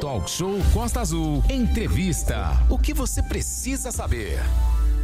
Talk Show Costa Azul. Entrevista. O que você precisa saber?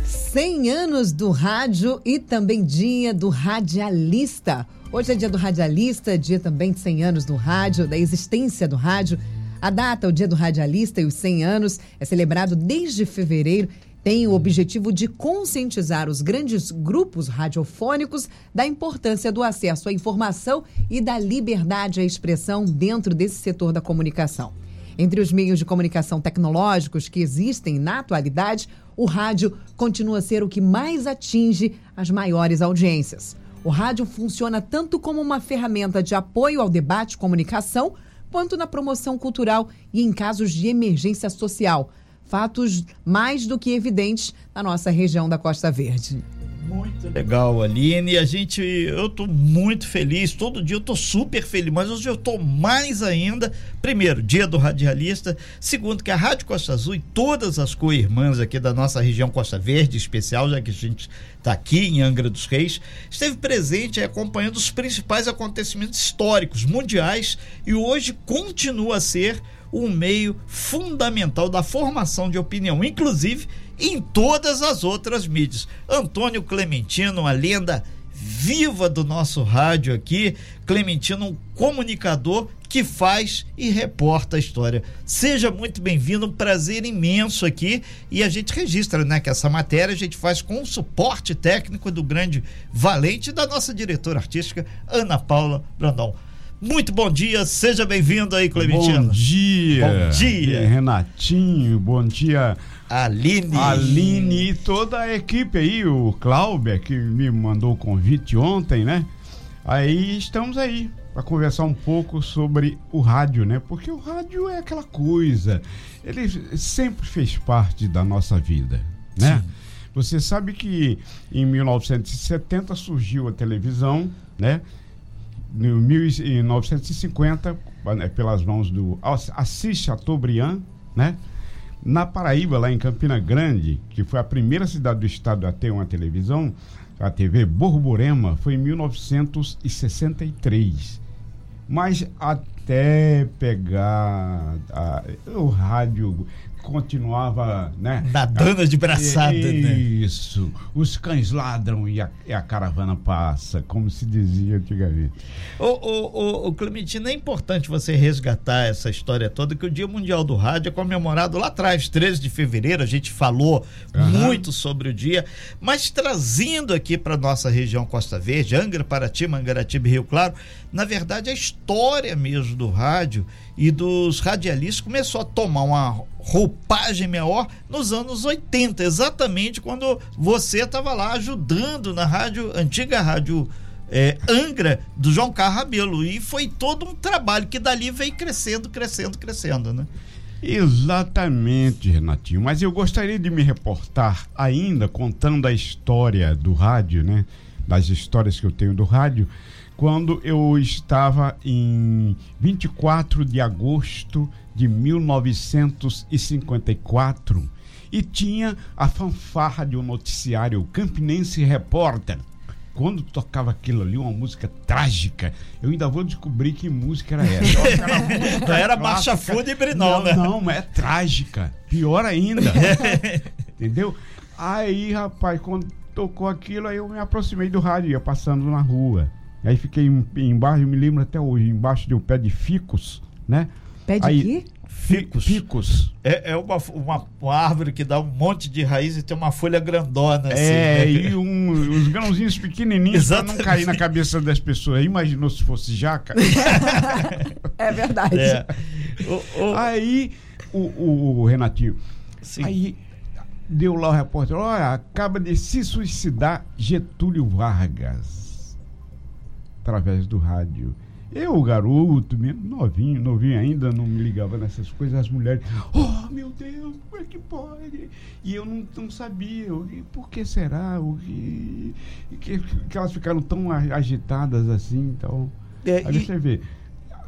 100 anos do rádio e também dia do radialista. Hoje é dia do radialista, dia também de 100 anos do rádio, da existência do rádio. A data, o dia do radialista e os 100 anos, é celebrado desde fevereiro. Tem o objetivo de conscientizar os grandes grupos radiofônicos da importância do acesso à informação e da liberdade à expressão dentro desse setor da comunicação. Entre os meios de comunicação tecnológicos que existem na atualidade, o rádio continua a ser o que mais atinge as maiores audiências. O rádio funciona tanto como uma ferramenta de apoio ao debate e comunicação, quanto na promoção cultural e em casos de emergência social. Fatos mais do que evidentes na nossa região da Costa Verde. Muito legal, Aline. A gente, eu tô muito feliz. Todo dia eu tô super feliz, mas hoje eu tô mais ainda. Primeiro, dia do radialista. Segundo, que a Rádio Costa Azul e todas as co-irmãs aqui da nossa região Costa Verde, especial, já que a gente está aqui em Angra dos Reis, esteve presente acompanhando os principais acontecimentos históricos mundiais e hoje continua a ser um meio fundamental da formação de opinião, inclusive em todas as outras mídias. Antônio Clementino, uma lenda viva do nosso rádio aqui, Clementino, um comunicador que faz e reporta a história. Seja muito bem-vindo, um prazer imenso aqui e a gente registra, né, que essa matéria a gente faz com o suporte técnico do grande Valente da nossa diretora artística Ana Paula Brandão. Muito bom dia, seja bem-vindo aí, Clementino. Bom dia. Bom dia. Renatinho, bom dia. Aline. Aline e toda a equipe aí, o Cláudio, que me mandou o convite ontem, né? Aí estamos aí para conversar um pouco sobre o rádio, né? Porque o rádio é aquela coisa, ele sempre fez parte da nossa vida, né? Sim. Você sabe que em 1970 surgiu a televisão, né? Em 1950, né, pelas mãos do Assis Chateaubriand, né? Na Paraíba, lá em Campina Grande, que foi a primeira cidade do estado a ter uma televisão, a TV Borborema, foi em 1963. Mas até pegar a, o rádio continuava, né? Nadando de braçada, Isso. né? Isso. Os cães ladram e a, e a, caravana passa, como se dizia antigamente. Ô, ô, ô, ô, Clementino, é importante você resgatar essa história toda, que o Dia Mundial do Rádio é comemorado lá atrás, 13 de fevereiro, a gente falou uhum. muito sobre o dia, mas trazendo aqui para nossa região Costa Verde, Angra, Paraty, Mangaratiba e Rio Claro, na verdade a história mesmo do rádio e dos radialistas começou a tomar uma roupagem maior nos anos 80, exatamente quando você estava lá ajudando na rádio, antiga rádio é, Angra, do João Carlos Rabelo. E foi todo um trabalho que dali veio crescendo, crescendo, crescendo, né? Exatamente, Renatinho. Mas eu gostaria de me reportar ainda contando a história do rádio, né? Das histórias que eu tenho do rádio quando eu estava em 24 de agosto de 1954 e tinha a fanfarra de um noticiário Campinense Repórter. Quando tocava aquilo ali, uma música trágica, eu ainda vou descobrir que música era essa. Era música não era marcha fúnebre, não, não, né? Não, mas é trágica. Pior ainda. Entendeu? Aí, rapaz, quando tocou aquilo, aí eu me aproximei do rádio, ia passando na rua. Aí fiquei embaixo, me lembro até hoje, embaixo de um pé de ficus, né? Pé de Aí, quê? Ficus. Ficus. É, é uma, uma, uma, árvore que dá um monte de raiz e tem uma folha grandona. Assim, é, né? e um, os grãozinhos pequenininhos para não cair na cabeça das pessoas. Imaginou se fosse jaca? é verdade. É. O, o... Aí, o, o, o Renatinho, Sim. aí deu lá o repórter, olha, acaba de se suicidar Getúlio Vargas através do rádio. Eu, garoto, mesmo novinho, novinho ainda, não me ligava nessas coisas. As mulheres, oh meu Deus, como é que pode? E eu não, não sabia, por que será? O que, que, que elas ficaram tão agitadas assim. Então, é, aí e... você vê,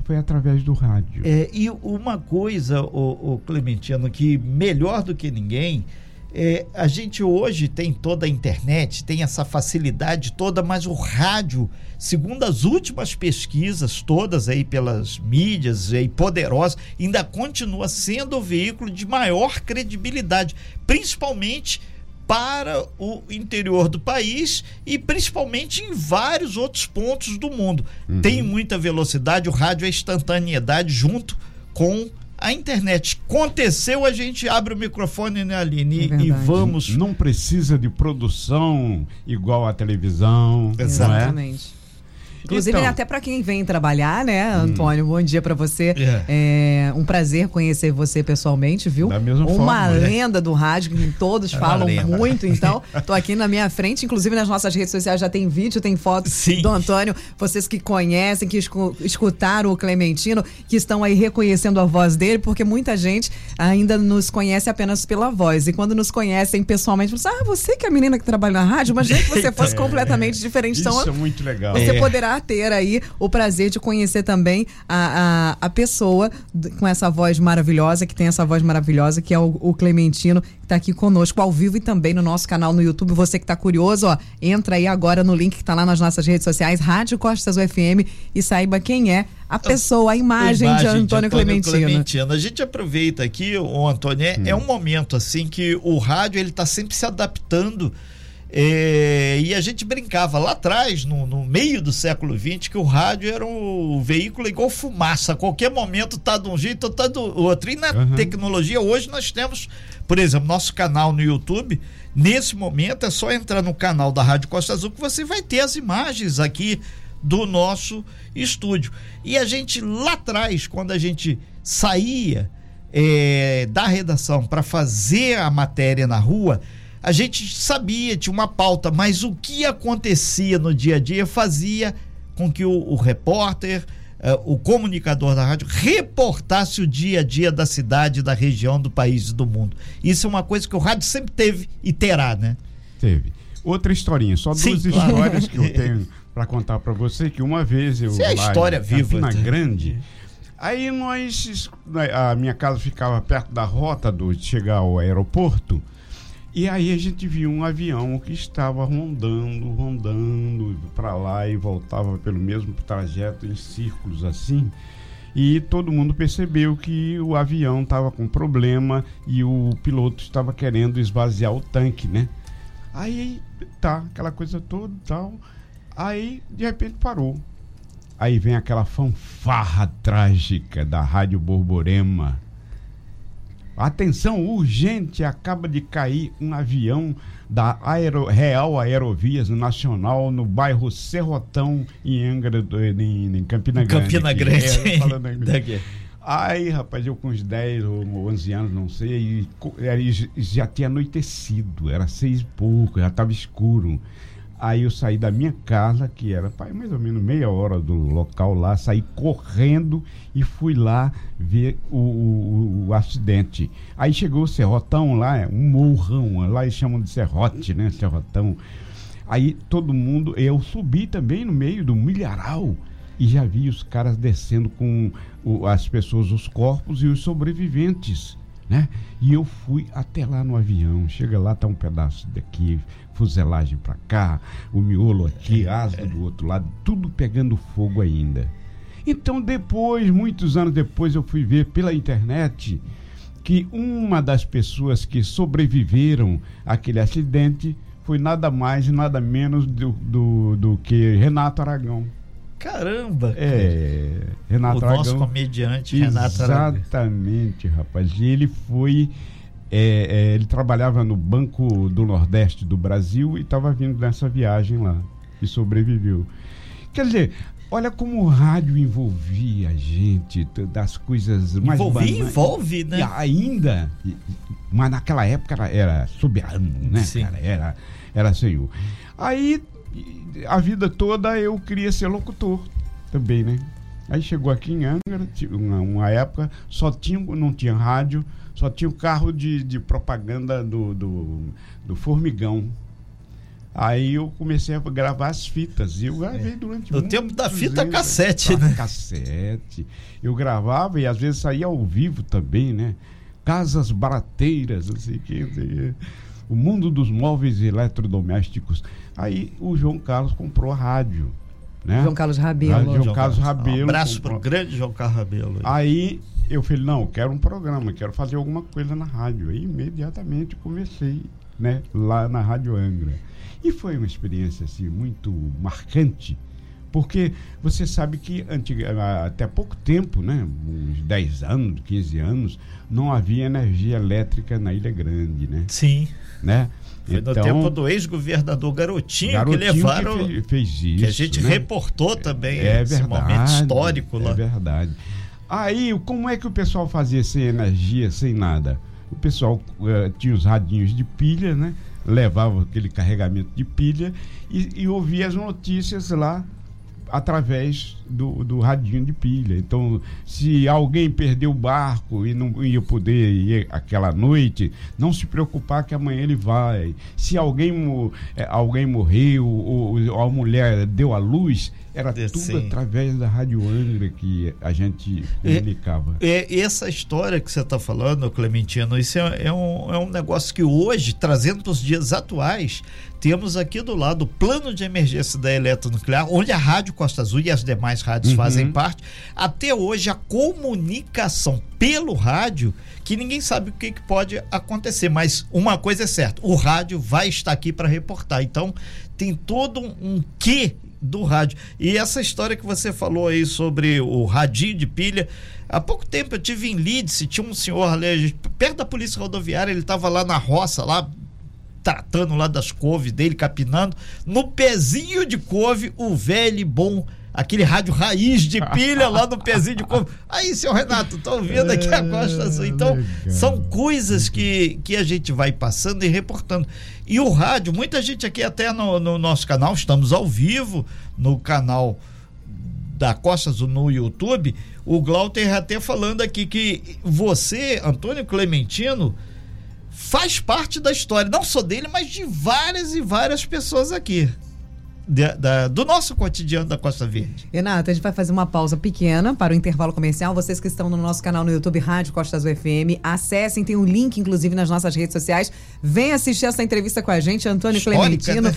foi através do rádio. É, e uma coisa, o, o Clementino, que melhor do que ninguém É, a gente hoje tem toda a internet, tem essa facilidade toda, mas o rádio, segundo as últimas pesquisas, todas aí pelas mídias aí poderosas, ainda continua sendo o veículo de maior credibilidade, principalmente para o interior do país e principalmente em vários outros pontos do mundo. Uhum. Tem muita velocidade, o rádio é instantaneidade junto com a internet. Aconteceu, a gente abre o microfone, né, Aline? É e vamos. Não precisa de produção igual a televisão. É? Exatamente. Inclusive, então, até para quem vem trabalhar, né, hum. Antônio? Hum. Bom dia para você. É. é. um prazer conhecer você pessoalmente, viu? Da mesma Uma forma, né? lenda né? do rádio que todos é falam muito. Então, tô aqui na minha frente, inclusive nas nossas redes sociais já tem vídeo, tem foto Sim. do Antônio. Vocês que conhecem, que escutaram o Clementino, que estão aí reconhecendo a voz dele, porque muita gente ainda nos conhece apenas pela voz. E quando nos conhecem pessoalmente, falam assim, ah, você que é a menina que trabalha na rádio, mas que você fosse é. completamente diferente. Então, Isso é muito legal. Você é. Ter aí o prazer de conhecer também a, a, a pessoa com essa voz maravilhosa, que tem essa voz maravilhosa, que é o, o Clementino, que está aqui conosco ao vivo e também no nosso canal no YouTube. Você que está curioso, ó, entra aí agora no link que está lá nas nossas redes sociais, Rádio Costas UFM, e saiba quem é a pessoa, a imagem, a imagem de, Antônio de Antônio, Clementino. Clementino. A gente aproveita aqui, o Antônio, é, é hum. é um momento assim que o rádio ele está sempre se adaptando é, e a gente brincava lá atrás, no, no, meio do século XX, que o rádio era um veículo igual fumaça. A qualquer momento tá de um jeito ou tá do outro. E na uhum. tecnologia, hoje nós temos, por exemplo, nosso canal no YouTube. Nesse momento é só entrar no canal da Rádio Costa Azul que você vai ter as imagens aqui do nosso estúdio. E a gente lá atrás, quando a gente saía é, da redação para fazer a matéria na rua, a gente sabia, tinha uma pauta, mas o que acontecia no dia a dia fazia com que o, o repórter, uh, o comunicador da rádio, reportasse o dia a dia da cidade, da região, do país e do mundo. Isso é uma coisa que o rádio sempre teve e terá, né? Teve. Outra historinha, só duas Sim, histórias que eu tenho para contar para você, que uma vez eu... Isso é a história viva. Na Grande... Aí nós, a minha casa ficava perto da rota do chegar ao aeroporto. E aí a gente viu um avião que estava rondando, rondando para lá e voltava pelo mesmo trajeto em círculos assim. E todo mundo percebeu que o avião estava com problema e o piloto estava querendo esvaziar o tanque, né? Aí tá, aquela coisa toda e tal. Aí de repente parou. Aí vem aquela fanfarra trágica da Rádio Borborema Atenção urgente, acaba de cair um avião da Aero, Real Aerovias Nacional no bairro Serrotão, em Angra, em, em Campina Grande. Campina. Grande. É, Aí, rapaz, eu com uns 10 ou 11 anos, não sei, e, já tinha anoitecido, era seis e pouco, já estava escuro. Aí eu saí da minha casa, que era mais ou menos meia hora do local lá, saí correndo e fui lá ver o, o, o acidente. Aí chegou o serrotão lá, um morrão, lá eles chamam de serrote, né? Serrotão. Aí todo mundo, eu subi também no meio do milharal e já vi os caras descendo com o, as pessoas, os corpos e os sobreviventes né? E eu fui até lá no avião. Chega lá, tá um pedaço daqui, fuselagem para cá, o miolo aqui, asa do outro lado, tudo pegando fogo ainda. Então, depois, muitos anos depois, eu fui ver pela internet que uma das pessoas que sobreviveram àquele acidente foi nada mais e nada menos do, do, do que Renato Aragão. Caramba! É, Renato o Aragão. nosso comediante Renato Aragão. Exatamente, rapaz. E ele foi. É, é, ele trabalhava no Banco do Nordeste do Brasil e estava vindo nessa viagem lá. E sobreviveu. Quer dizer, olha como o rádio envolvia a gente das coisas mais Envolvia, envolve, né? E ainda, mas naquela época era, era soberano, né, Sim. cara? Era, era senhor. Aí a vida toda eu queria ser locutor também, né? Aí chegou aqui em Angra, uma, época, só tinha, não tinha rádio, só tinha o carro de, de propaganda do, do, do Formigão. Aí eu comecei a gravar as fitas. E eu gravei é. durante No tempo da fita anos, cassete, né? Cassete. Eu gravava e às vezes saía ao vivo também, né? casas barateiras, assim, que, assim, o mundo dos móveis eletrodomésticos. Aí o João Carlos comprou a rádio. Né? João Carlos Rabelo. João, João Carlos. Rabelo. Um abraço comprou. pro grande João Carlos Rabelo. Aí eu falei, não, quero um programa, quero fazer alguma coisa na rádio. Aí imediatamente comecei, né, lá na Rádio Angra. E foi uma experiência assim muito marcante, porque você sabe que antiga, até pouco tempo, né, uns 10 anos, 15 anos, não havia energia elétrica na Ilha Grande, né? Sim. né? Foi no tempo do ex-governador Garotinho, Garotinho que levaram. que fe- fez isso. que a gente né? reportou também É esse verdade. momento histórico lá. É verdade. Aí, como é que o pessoal fazia sem energia, sem nada? O pessoal eh, tinha os radinhos de pilha, né? Levava aquele carregamento de pilha e, e ouvia as notícias lá através do, do radinho de pilha. Então, se alguém perdeu o barco e não ia poder ir aquela noite, não se preocupar que amanhã ele vai. Se alguém, eh, alguém morreu ou, ou a mulher deu à luz, era É, tudo sim. através da Rádio Angra que a gente comunicava. É, essa história que você está falando, Clementino, isso é, é um, é um negócio que hoje, trazendo para os dias atuais, temos aqui do lado o plano de emergência da eletronuclear, onde a Rádio Costa Azul e as demais rádios Uhum. fazem parte. Até hoje, a comunicação pelo rádio, que ninguém sabe o que, que pode acontecer, mas uma coisa é certa: o rádio vai estar aqui para reportar. Então, tem todo um, um quê do rádio. E essa história que você falou aí sobre o radinho de pilha, há pouco tempo eu tive em Leeds, tinha um senhor ali, perto da polícia rodoviária, ele estava lá na roça, lá tratando lá das couves dele, capinando, no pezinho de couve, o velho e bom aquele rádio raiz de pilha lá no pezinho de couve. Aí, seu Renato, tô ouvindo aqui a Costa Azul. Então, legal. são coisas que, que a gente vai passando e reportando. E o rádio, muita gente aqui até no, no nosso canal, estamos ao vivo no canal da Costa Azul no YouTube, o Glauter até falando aqui que você, Antônio Clementino, faz parte da história, não só dele, mas de várias e várias pessoas aqui. Da- da- do nosso cotidiano da Costa Verde. Renata, a gente vai fazer uma pausa pequena para o intervalo comercial. Vocês que estão no nosso canal no YouTube Rádio Costa Azul FM, acessem, tem um link inclusive nas nossas redes sociais. Vem assistir essa entrevista com a gente, Antônio Histórica, Clementino. né?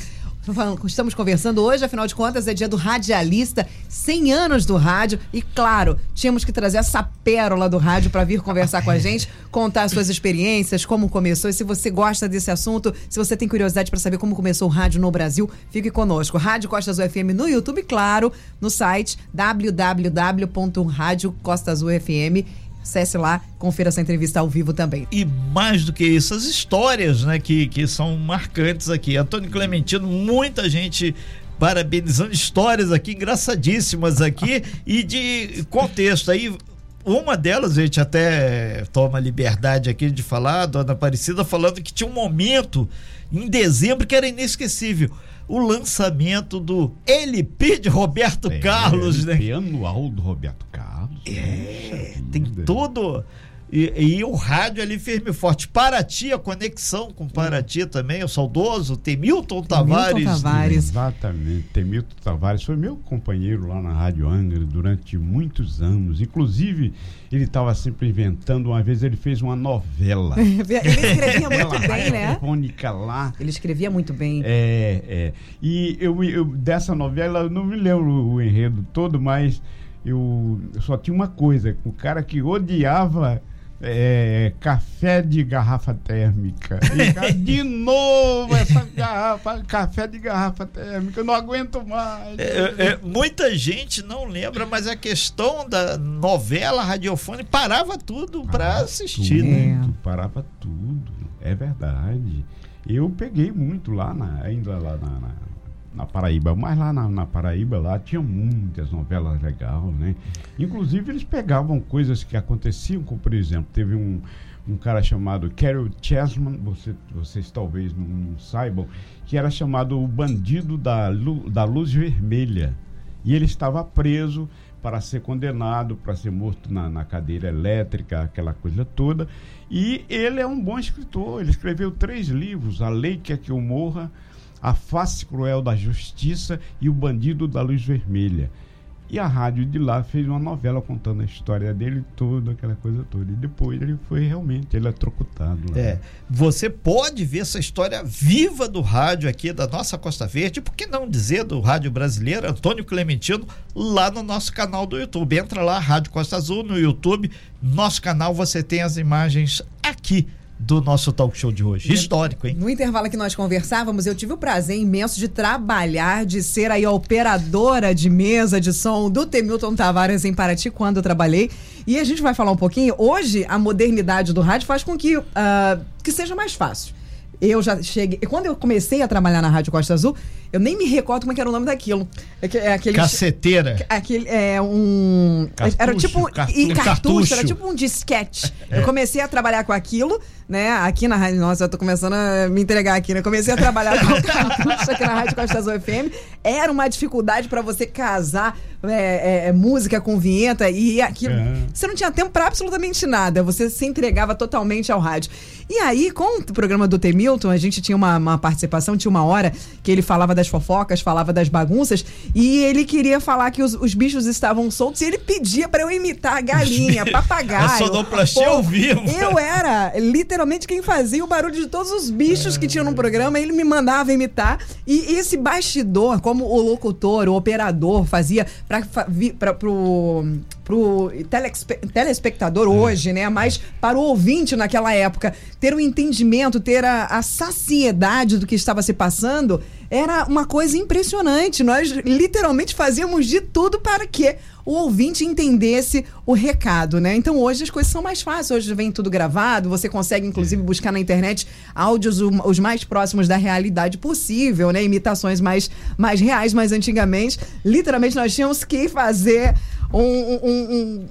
Estamos conversando hoje, afinal de contas, é dia do radialista, 100 anos do rádio. E claro, tínhamos que trazer essa pérola do rádio para vir conversar com a gente, contar suas experiências, como começou. E se você gosta desse assunto, se você tem curiosidade para saber como começou o rádio no Brasil, fique conosco. Rádio Costa Azul FM no YouTube, claro, no site www.radiocostazulfm. Acesse lá, confira essa entrevista ao vivo também. E mais do que isso, as histórias né, que, que são marcantes aqui. Antônio Clementino, muita gente parabenizando histórias aqui, engraçadíssimas aqui e de contexto. Aí, uma delas, a gente até toma liberdade aqui de falar, a dona Aparecida, falando que tinha um momento em dezembro que era inesquecível. O lançamento do LP de Roberto É, Carlos, né? LP anual do Roberto Carlos. É, Puxa tem vida. todo. E, e o rádio ali firme e forte. Paraty, a conexão com Paraty também, o saudoso Temilton Tavares. Tavares. Exatamente. Temilton Tavares foi meu companheiro lá na Rádio Angra durante muitos anos. Inclusive, ele estava sempre inventando. Uma vez ele fez uma novela. Ele escrevia muito bem, né? telefônica lá. Ele escrevia muito bem. É, é. E eu, eu dessa novela, eu não me lembro o enredo todo, mas eu, só tinha uma coisa: o cara que odiava é, café de garrafa térmica. E, de novo essa garrafa, café de garrafa térmica, eu não aguento mais. É, é, muita gente não lembra, mas a questão da novela radiofônica parava tudo para assistir, tudo, né? né? Parava tudo, é verdade. Eu peguei muito lá, na, ainda lá na, na, na Paraíba, mas lá na, na Paraíba lá tinha muitas novelas legais, né? Inclusive eles pegavam coisas que aconteciam, como por exemplo, teve um, um cara chamado Carol Chessman, você, vocês talvez não, não saibam, que era chamado o bandido da, lu, da luz vermelha. E ele estava preso para ser condenado, para ser morto na, na cadeira elétrica, aquela coisa toda. E ele é um bom escritor. Ele escreveu três livros: A Lei Quer Que Eu Morra, A Face Cruel da Justiça e O Bandido da Luz Vermelha. E a rádio de lá fez uma novela contando a história dele toda, aquela coisa toda. E depois ele foi realmente eletrocutado. É, você pode ver essa história viva do rádio aqui da nossa Costa Verde, por que não dizer do rádio brasileiro, Antônio Clementino, lá no nosso canal do YouTube. Entra lá, Rádio Costa Azul no YouTube, nosso canal, você tem as imagens aqui do nosso talk show de hoje. Histórico, hein? No intervalo que nós conversávamos, eu tive o prazer imenso de trabalhar, de ser aí a operadora de mesa de som do Temilton Tavares em Paraty, quando eu trabalhei. E a gente vai falar um pouquinho. Hoje, a modernidade do rádio faz com que, uh, que seja mais fácil. Eu já cheguei. Quando eu comecei a trabalhar na Rádio Costa Azul, eu nem me recordo como é era o nome daquilo. É, é aquele, Caceteira. Aquele, é um. Cartucho, era tipo. cartucho. E cartucho, Cartucho. era tipo um disquete. Eu comecei a trabalhar com aquilo, né? Aqui na rádio. Nossa, eu tô começando a me entregar aqui, né? Comecei a trabalhar com cartucho aqui na Rádio Costa Azul FM. Era uma dificuldade para você casar é, é, é, música com vinheta e aquilo. É. Você não tinha tempo para absolutamente nada. Você se entregava totalmente ao rádio. E aí, com o programa do T. Milton, a gente tinha uma, uma participação, tinha uma hora que ele falava das fofocas, falava das bagunças, e ele queria falar que os, os bichos estavam soltos e ele pedia para eu imitar galinha, papagaio. A sonoplastia Pô, ao vivo. Eu era literalmente quem fazia o barulho de todos os bichos que tinham no programa, ele me mandava imitar. E esse bastidor, como o locutor, o operador fazia para pro pro telespe- telespectador hoje, né? Mas para o ouvinte naquela época ter o entendimento, ter a, a saciedade do que estava se passando, era uma coisa impressionante. Nós literalmente fazíamos de tudo para que o ouvinte entendesse o recado, né? Então hoje as coisas são mais fáceis, hoje vem tudo gravado, você consegue inclusive buscar na internet áudios os mais próximos da realidade possível, né? Imitações mais, mais reais, mas antigamente, literalmente nós tínhamos que fazer um, um-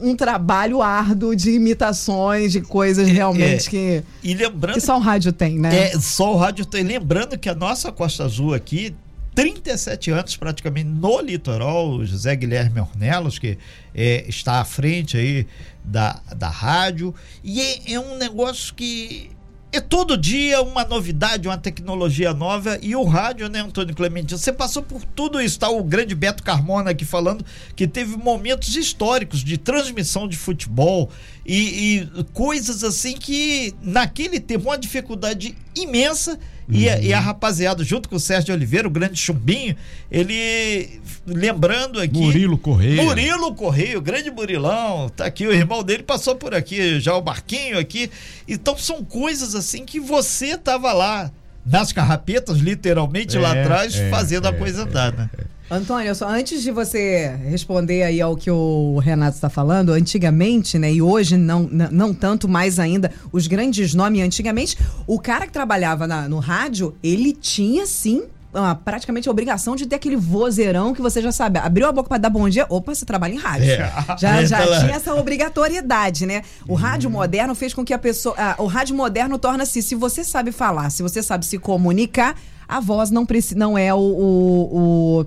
um- um trabalho árduo de imitações, de coisas realmente é. que, E lembrando que só o rádio tem, né? É, só o rádio tem. Lembrando que a nossa Costa Azul aqui, 37 anos praticamente no litoral, o José Guilherme Ornelos, que é, está à frente aí da, da rádio. E é, é um negócio que. É todo dia uma novidade, uma tecnologia nova. E o rádio, né, Antônio Clemente? Você passou por tudo isso. Está o grande Beto Carmona aqui falando que teve momentos históricos de transmissão de futebol e, e coisas assim que naquele tempo uma dificuldade imensa. E, a, e a rapaziada, junto com o Sérgio Oliveira, o grande chumbinho, ele lembrando aqui. Murilo Correia. Murilo Correia, o grande Murilão, tá aqui, o irmão dele passou por aqui, já o Marquinho aqui. Então são coisas assim que você tava lá nas carrapetas, literalmente lá É, atrás, é, fazendo a é, coisa é, andar, né? Antônio, só antes de você responder aí ao que o Renato está falando, antigamente, né, e hoje não, não, tanto mais ainda, os grandes nomes, antigamente, o cara que trabalhava na- no rádio, ele tinha sim. ah, praticamente a obrigação de ter aquele vozeirão que você já sabe. Abriu a boca para dar bom dia, opa, você trabalha em rádio. É. Já, já Entra lá. tinha essa obrigatoriedade, né? O rádio moderno fez com que a pessoa. ah, o rádio moderno torna-se, se você sabe falar, se você sabe se comunicar, a voz não, não é o- o- o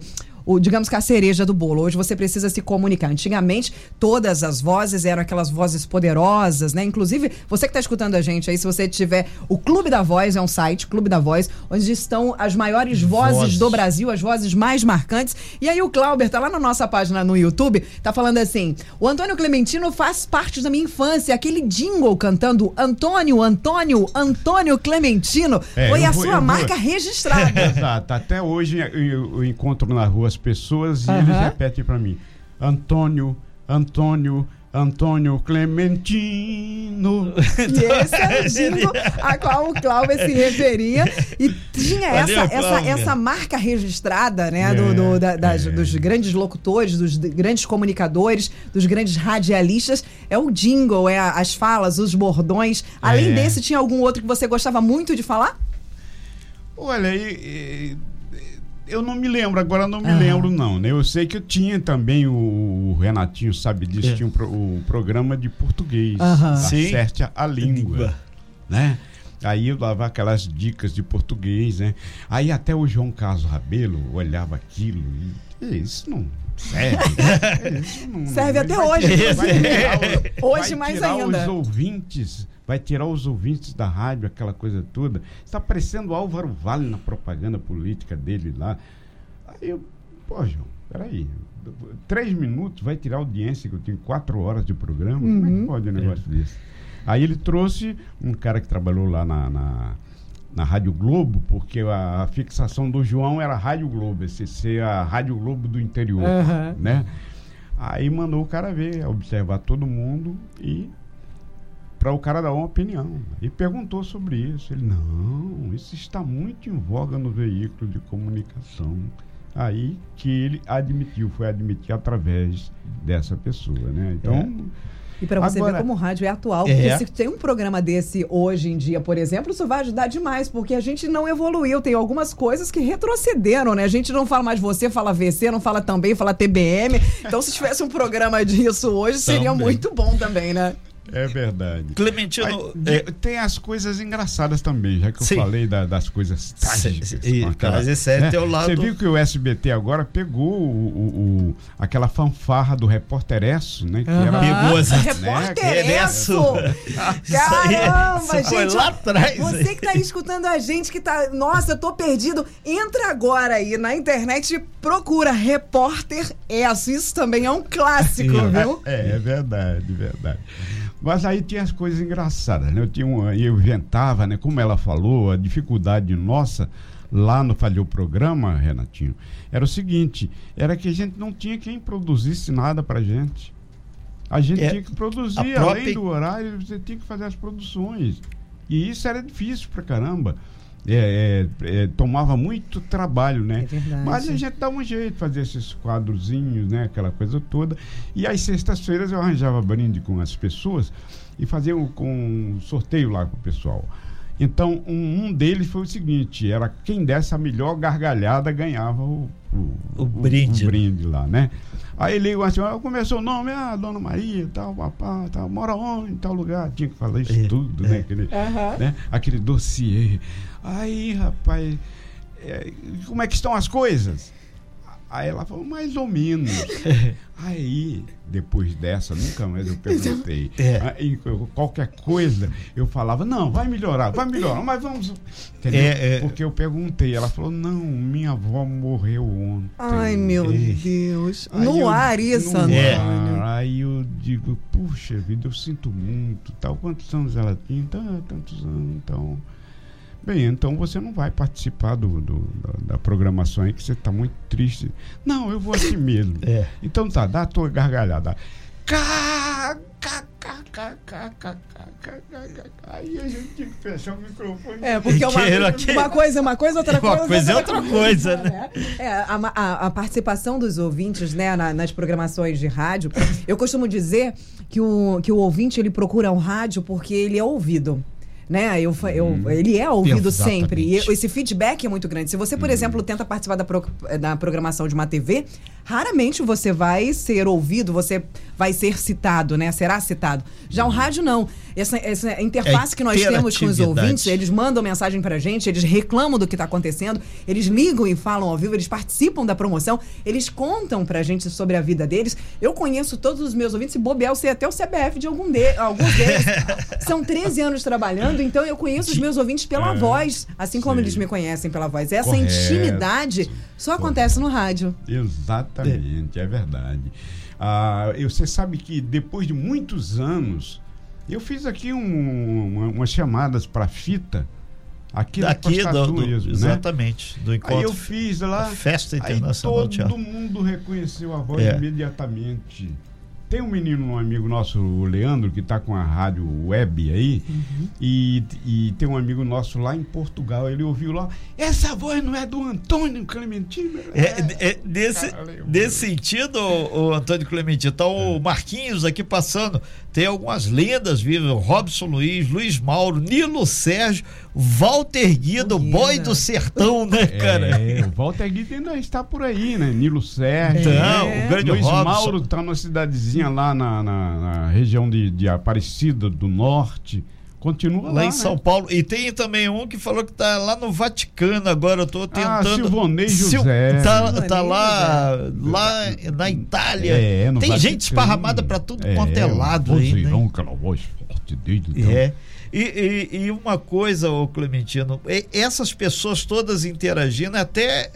o, digamos que a cereja do bolo. Hoje você precisa se comunicar. Antigamente, todas as vozes eram aquelas vozes poderosas, né? Inclusive, você que está escutando a gente aí, se você tiver. O Clube da Voz é um site, Clube da Voz, onde estão as maiores vozes, Vozes. do Brasil, as vozes mais marcantes. E aí o Clauber tá lá na nossa página no YouTube, tá falando assim: o Antônio Clementino faz parte da minha infância. Aquele jingle cantando Antônio, Antônio, Antônio Clementino. É, foi a vou- sua eu vou- marca registrada. Exato. Até hoje eu, eu encontro na rua as pessoas e Aham. eles repetem para mim: Antônio, Antônio, Antônio Clementino. E esse é o jingle a qual o Cláudio se referia. E tinha Valeu, essa, essa, essa marca registrada, né? É, do, do- da- das- é. Dos grandes locutores, dos grandes comunicadores, dos grandes radialistas. É o jingle, é as falas, os bordões. Além É. desse, tinha algum outro que você gostava muito de falar? Olha, e- e- eu não me lembro, agora não me Aham. lembro, não. Né? Eu sei que eu tinha também, o, o Renatinho sabe disso, É. tinha um pro- o programa de português. Aham. Acerte a, a língua. Língua. Né? Aí eu dava aquelas dicas de português, né? Aí até o João Carlos Rabelo olhava aquilo e "Ei, isso não serve. Isso não- Serve até hoje, tirar- Hoje vai mais ainda. os ouvintes, vai tirar os ouvintes da rádio, aquela coisa toda. Está parecendo Álvaro Vale na propaganda política dele lá. Aí eu, pô, João, peraí, três minutos vai tirar audiência, que eu tenho quatro horas de programa? Como é que pode um negócio desse? Aí ele trouxe um cara que trabalhou lá na, na, na Rádio Globo, porque a, a fixação do João era Rádio Globo, esse ser a Rádio Globo do interior, Aham. né? Aí mandou o cara ver, observar todo mundo e para o cara dar uma opinião. E perguntou sobre isso. Ele, não, isso está muito em voga no veículo de comunicação. Aí que ele admitiu, foi admitir através dessa pessoa, né? Então, E para você Agora- ver como o rádio é atual. É. Porque se tem um programa desse hoje em dia, por exemplo, isso vai ajudar demais, porque a gente não evoluiu. Tem algumas coisas que retrocederam, né? A gente não fala mais você, fala VC, não fala também, fala TBM. Então, se tivesse um programa disso hoje, seria Também. muito bom também, né? É verdade. Clementino, Aí, é, tem as coisas engraçadas também, já que eu Sim. falei da- das coisas trágicas. Com aquela- Mas esse é teu lado- Você viu que o SBT agora pegou o, o- o- aquela fanfarra do repórter Esso, né? Que era Pegou essa- Repórter né? Esso! Isso aí, Caramba, isso foi gente! lá atrás. Você que tá aí escutando a gente, que tá. Nossa, eu tô perdido. Entra agora aí na internet e procura Repórter Esso. Isso também é um clássico, viu? É, é verdade, verdade. Mas aí tinha as coisas engraçadas, né? Eu, tinha uma, eu inventava, né? Como ela falou, a dificuldade nossa lá no Falhou Programa, Renatinho, era o seguinte, era que a gente não tinha quem produzisse nada pra gente. A gente É, tinha que produzir, própria- além do horário, você tinha que fazer as produções. E isso era difícil pra caramba. É, é, é, tomava muito trabalho, né? É verdade. Mas a gente dava um jeito de fazer esses quadrozinhos, né? Aquela coisa toda. E às sextas-feiras eu arranjava brinde com as pessoas e fazia um, com um sorteio lá com o pessoal. Então, um, um deles foi o seguinte: era quem desse a melhor gargalhada ganhava o, O brinde. o brinde lá, né? Aí liga assim, ah, começou o nome, ah, Dona Maria, tal, papá, tal, mora onde, em tal lugar. Tinha que falar isso É, tudo, né? Aquele, Aham. né? Aquele dossiê. Aí, rapaz, é, como é que estão as coisas? Aí ela falou, mais ou menos. Aí, depois dessa, nunca mais eu perguntei. É. Aí, qualquer coisa, eu falava, não, vai melhorar, vai melhorar, mas vamos. Entendeu? É, é. Porque eu perguntei, ela falou, não, minha avó morreu ontem. Ai, meu. Deus. Aí no eu- ar isso, no É. Antônio. ar. Aí eu digo, puxa vida, eu sinto muito, tal. Quantos anos ela tinha? Então, tantos anos, então. Bem, então você não vai participar do, do da, da, programação aí, que você está muito triste. Não, eu vou assim mesmo. É. Então tá, dá a tua gargalhada. Cá, cá, Aí a gente tinha que fechar o microfone. É, porque uma, uma coisa é uma coisa, outra coisa, coisa é outra coisa. Né? né? É, a, a, a, participação dos ouvintes né, na, nas programações de rádio, eu costumo dizer que o, que o ouvinte ele procura o um rádio porque ele é ouvido. Né? Eu, eu, ele é ouvido Exatamente. sempre. E esse feedback é muito grande. Se você, por exemplo, tenta participar da, pro- da programação de uma TV, raramente você vai ser ouvido, você vai ser citado, né? Será citado. Já o rádio, não. Essa, essa interface É que nós temos com os ouvintes, eles mandam mensagem pra gente, eles reclamam do que tá acontecendo, eles ligam e falam ao vivo, eles participam da promoção, eles contam pra gente sobre a vida deles. Eu conheço todos os meus ouvintes, se bobear, eu sei até o CBF de algum de, alguns deles. São 13 anos trabalhando, então eu conheço os meus ouvintes pela voz, assim como Sim. eles me conhecem pela voz. Essa Correto. intimidade só acontece no rádio. Exatamente, é, verdade. Ah, você sabe que depois de muitos anos, eu fiz aqui um- uma- umas chamadas para fita aqui, Daqui do, do- mesmo, né? exatamente, do Aí encontro. eu fiz lá. a Festa Aí Internacional do todo Teatro. mundo reconheceu a voz É. imediatamente. Tem um menino, um amigo nosso, o Leandro, que está com a rádio web aí, Uhum. e, e tem um amigo nosso lá em Portugal. Ele ouviu lá, essa voz não é do Antônio Clementino? É, é, nesse, Cara, eu- nesse sentido, o, o Antônio Clemente, tá o Marquinhos aqui passando. Tem algumas lendas vivas: Robson Luiz, Luiz Mauro, Nilo Sérgio, Walter Guido, Guida. boy do sertão, né, cara? É, o Walter Guido ainda está por aí, né? Nilo Sérgio. Então, É. o grande Luiz Robson. Mauro está numa cidadezinha lá na, na- na região de, de Aparecida do Norte. Continua lá, Lá em né? São Paulo. E tem também um que falou que tá lá no Vaticano agora. Eu tô tentando. Ah, Silvonei Sil- José. Tá, Silvonei tá lá, José. lá na Itália. É, tem Vaticano. gente esparramada pra tudo quanto é lado aí. Né? vozeirão, aquela voz forte dele. então. É. E, e- e uma coisa, ô Clementino, essas pessoas todas interagindo, até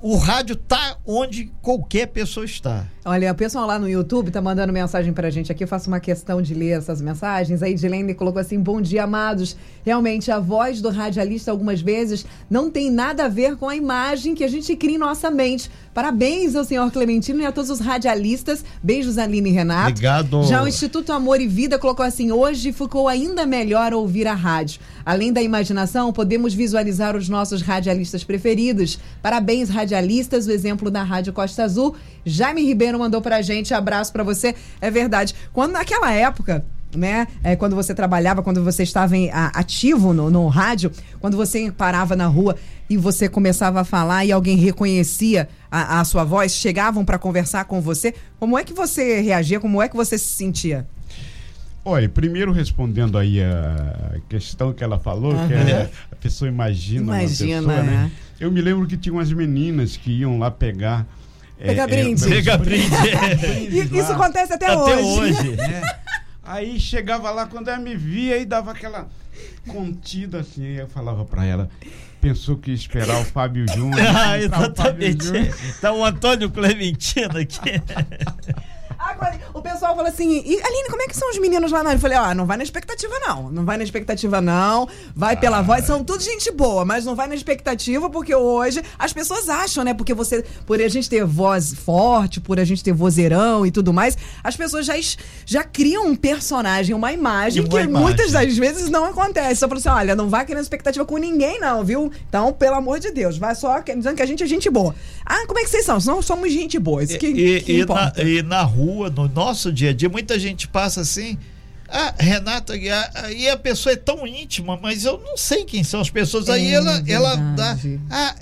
o rádio tá onde qualquer pessoa está. Olha, o pessoal lá no YouTube tá mandando mensagem pra gente aqui. Eu faço uma questão de ler essas mensagens. A Edilene colocou assim: Bom dia, amados. Realmente, a voz do radialista, algumas vezes, não tem nada a ver com a imagem que a gente cria em nossa mente. Parabéns ao senhor Clementino e a todos os radialistas. Beijos, Aline e Renato. Obrigado. Já o Instituto Amor e Vida colocou assim: Hoje ficou ainda melhor ouvir a rádio. Além da imaginação, podemos visualizar os nossos radialistas preferidos. Parabéns, radialistas, o exemplo da Rádio Costa Azul. Jaime Ribeiro mandou pra gente, abraço pra você. É verdade. Quando naquela época, né? É, quando você trabalhava, quando você estava em, a, ativo no, no rádio, quando você parava na rua e você começava a falar e alguém reconhecia a, a sua voz, chegavam para conversar com você, como é que você reagia? Como é que você se sentia? Olha, primeiro respondendo aí a questão que ela falou, uhum. que é, a pessoa imagina, imagina uma pessoa, né? né? Eu me lembro que tinha umas meninas que iam lá pegar Pega é, brinde. É, pega brinde. Isso acontece até, até hoje. hoje. É. Aí chegava lá, quando ela me via, e dava aquela contida assim, eu falava para ela, pensou que ia esperar o Fábio Júnior. ah, exatamente. Tá o Antônio Clementino aqui. Agora, o pessoal fala assim, e, Aline, como é que são os meninos lá? Eu falei, ó, não vai na expectativa não, não vai na expectativa não, vai ah. pela voz, são tudo gente boa, mas não vai na expectativa porque hoje as pessoas acham, né, porque você, por a gente ter voz forte, por a gente ter vozeirão e tudo mais, as pessoas já, já criam um personagem, uma imagem uma que imagem. muitas das vezes não acontece. Só fala assim, olha, não vai criando expectativa com ninguém não, viu? Então, pelo amor de Deus, vai só dizendo que a gente é gente boa. Ah, como é que vocês são? Nós somos gente boa, isso que, e, que e, na, e na rua rua, no nosso dia a dia, muita gente passa assim. Ah, Renata, aí a pessoa é tão íntima, mas eu não sei quem são as pessoas. Aí é ela, ela dá. Ah,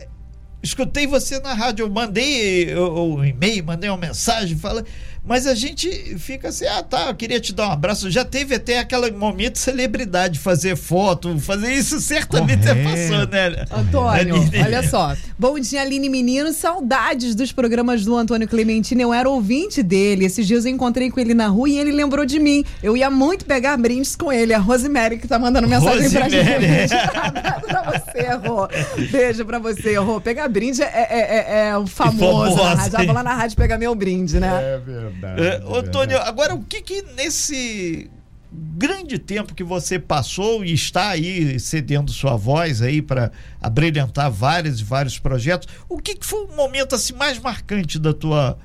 escutei você na rádio, eu mandei um e-mail, mandei uma mensagem, fala. Mas a gente fica assim, ah tá, eu queria te dar um abraço. Já teve até aquele momento de celebridade, fazer foto, fazer isso certamente você passou, né? Antônio, olha só. Bom dia, Aline Menino. Saudades dos programas do Antônio Clementino. Eu era ouvinte dele. Esses dias eu encontrei com ele na rua e ele lembrou de mim. Eu ia muito pegar brindes com ele. A Rosemary que tá mandando mensagem Rosemary. pra gente. pra você, Rô. Beijo pra você, Rô. Pegar brinde é, é, é, é o famoso. Na rádio. Já vou lá na rádio pegar meu brinde, né? É verdade verdade. É, é Antônio, agora o que que nesse grande tempo que você passou e está aí cedendo sua voz aí para abrilhantar vários e vários projetos, o que, que foi o momento assim mais marcante da tua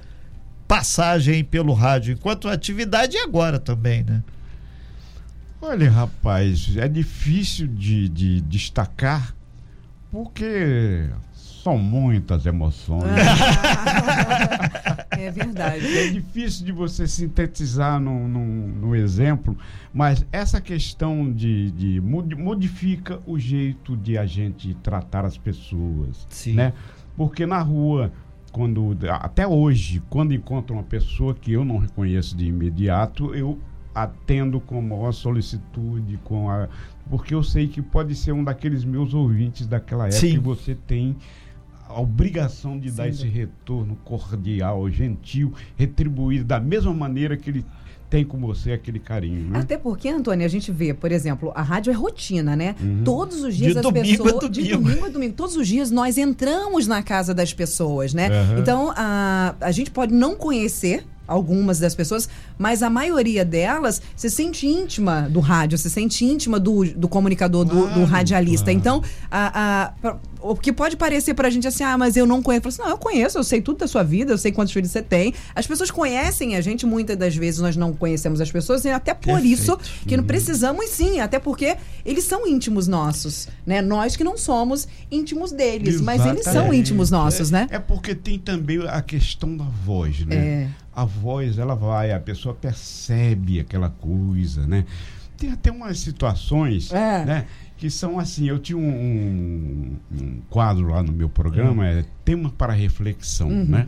passagem pelo rádio, enquanto atividade e agora também, né? Olha, rapaz, é difícil de, de destacar porque são muitas emoções. é verdade. É difícil de você sintetizar no, no, no exemplo, mas essa questão de, de, modifica o jeito de a gente tratar as pessoas, Sim. né? Porque na rua, quando até hoje, quando encontro uma pessoa que eu não reconheço de imediato, eu atendo com maior solicitude, com a porque eu sei que pode ser um daqueles meus ouvintes daquela época Sim. que você tem a obrigação de Sim. dar esse retorno cordial, gentil, retribuído da mesma maneira que ele tem com você aquele carinho, né? Até porque, Antônio, a gente vê, por exemplo, a rádio é rotina, né? Uhum. Todos os dias de as pessoas. De domingo a domingo. Todos os dias nós entramos na casa das pessoas, né? Uhum. Então, a, a gente pode não conhecer algumas das pessoas, mas a maioria delas se sente íntima do rádio, se sente íntima do, do comunicador, do, do, radialista. Claro. Então, a, a, o que pode parecer pra gente assim, ah, mas eu não conheço. Eu assim, não, eu conheço, eu sei tudo da sua vida, eu sei quantos filhos você tem. As pessoas conhecem a gente, muitas das vezes nós não conhecemos as pessoas, e até por Perfeito. isso que não uhum. precisamos sim, até porque eles são íntimos nossos, né? Nós que não somos íntimos deles, Exatamente. mas eles são íntimos nossos, é, né? É porque tem também a questão da voz, né? É. A voz, ela vai, a pessoa percebe aquela coisa, né? Tem até umas situações, é. né? que são assim, eu tinha um, um, um quadro lá no meu programa, uhum. é tema para reflexão, uhum. né?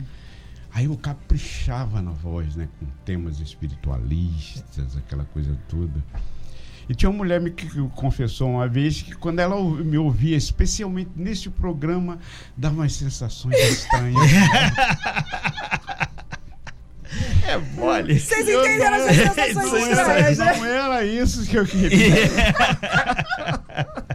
Aí eu caprichava na voz, né? Com temas espiritualistas, aquela coisa toda. E tinha uma mulher me que confessou uma vez que quando ela me ouvia, especialmente nesse programa, dava umas sensações estranhas. É mole. Vocês entenderam as sensações estranhas, né? Não era isso que eu queria.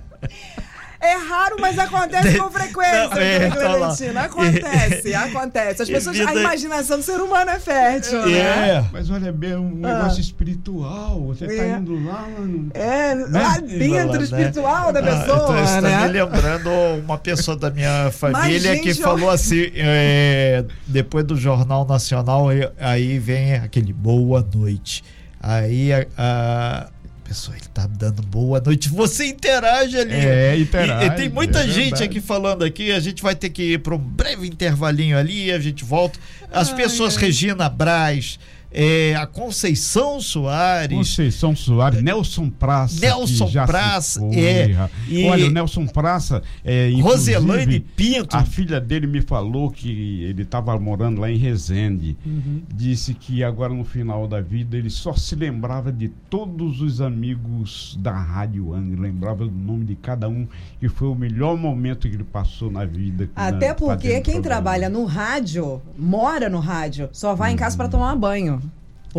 É raro, mas acontece com frequência, Não, é, né, tá. Clementina. Acontece, acontece. As pessoas, a vida- imaginação do ser humano é fértil, né? É. Mas olha bem, é um negócio espiritual. Você É. tá indo lá, mano. É, lá dentro, né? espiritual da Ah, pessoa, então isso tá né? me lembrando uma pessoa da minha família Mas, que gente, falou assim, é, depois do Jornal Nacional, aí vem aquele boa noite. Aí a, a pessoa, ele tá dando boa noite, você interage ali. É, interage, E, e tem muita é gente verdade. aqui falando aqui, a gente vai ter que ir para um breve intervalinho ali, a gente volta. As pessoas, Regina Braz, é, a Conceição Soares, Conceição Soares, Nelson Praça. Nelson Praça, foi, é, e- Olha, o Nelson Praça. É, Roselaine Pinto. A filha dele me falou que ele estava morando lá em Resende. Uhum. Disse que agora no final da vida ele só se lembrava de todos os amigos da Rádio Angra, lembrava do nome de cada um, e foi o melhor momento que ele passou na vida. Até né, porque quem programa. trabalha no rádio, mora no rádio, só vai em casa para tomar banho.